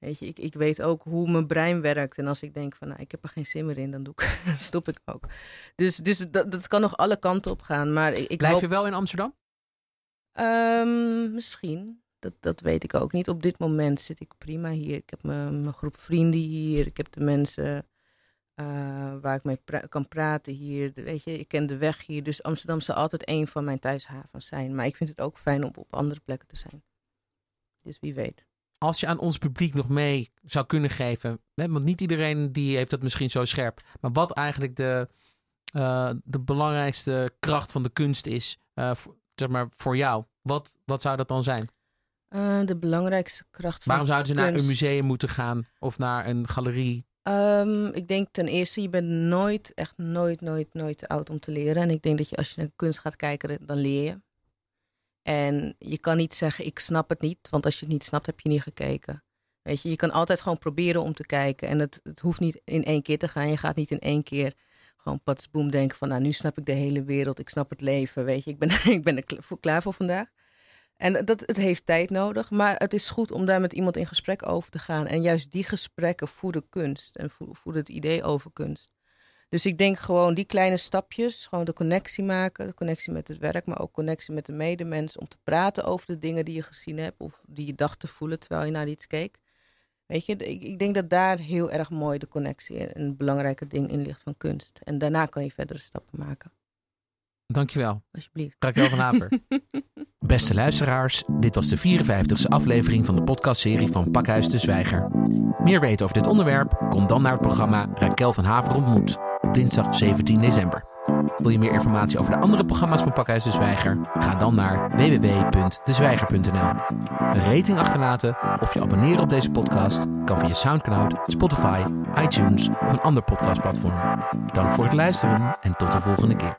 Weet je, ik, ik weet ook hoe mijn brein werkt. En als ik denk van, nou, ik heb er geen zin meer in, dan doe ik, stop ik ook. Dus, dus dat, dat kan nog alle kanten op gaan. Maar ik, ik Blijf hoop... je wel in Amsterdam? Ehm, misschien. Dat, dat weet ik ook niet. Op dit moment zit ik prima hier. Ik heb mijn, mijn groep vrienden hier. Ik heb de mensen eh, waar ik mee pra- kan praten hier. De- weet je, ik ken de weg hier. Dus Amsterdam zal altijd een van mijn thuishavens zijn. Maar ik vind het ook fijn om op andere plekken te zijn. Dus wie weet. Als je aan ons publiek nog mee zou kunnen geven, hè, want niet iedereen die heeft dat misschien zo scherp, maar wat eigenlijk de, uh, de belangrijkste kracht van de kunst is, uh, voor, zeg maar voor jou, wat, wat zou dat dan zijn? Uh, de belangrijkste kracht van Waarom zouden ze kunst. naar een museum moeten gaan of naar een galerie? Um, ik denk ten eerste, je bent nooit, echt nooit, nooit, nooit te oud om te leren. En ik denk dat je als je naar kunst gaat kijken, dan leer je. En je kan niet zeggen, ik snap het niet. Want als je het niet snapt, heb je niet gekeken. Weet je, je kan altijd gewoon proberen om te kijken. En het, het hoeft niet in één keer te gaan. Je gaat niet in één keer gewoon patsboom denken van... nou, nu snap ik de hele wereld. Ik snap het leven, weet je. Ik ben, ik ben er klaar voor vandaag. En dat, het heeft tijd nodig. Maar het is goed om daar met iemand in gesprek over te gaan. En juist die gesprekken voeden kunst. En voeden het idee over kunst. Dus ik denk gewoon die kleine stapjes, gewoon de connectie maken, de connectie met het werk, maar ook connectie met de medemens, om te praten over de dingen die je gezien hebt of die je dacht te voelen terwijl je naar iets keek. Weet je, ik, ik denk dat daar heel erg mooi de connectie en een belangrijke ding in ligt van kunst. En daarna kan je verdere stappen maken. Dankjewel. Alsjeblieft. Raquel van Haver. Beste luisteraars, dit was de 54e aflevering van de podcastserie van Pakhuis de Zwijger. Meer weten over dit onderwerp? Kom dan naar het programma Raquel van Haver ontmoet dinsdag 17 december. Wil je meer informatie over de andere programma's van Pakhuis de Zwijger? Ga dan naar www.dezwijger.nl. Een rating achterlaten of je abonneren op deze podcast kan via Soundcloud, Spotify, iTunes of een ander podcastplatform. Dank voor het luisteren en tot de volgende keer.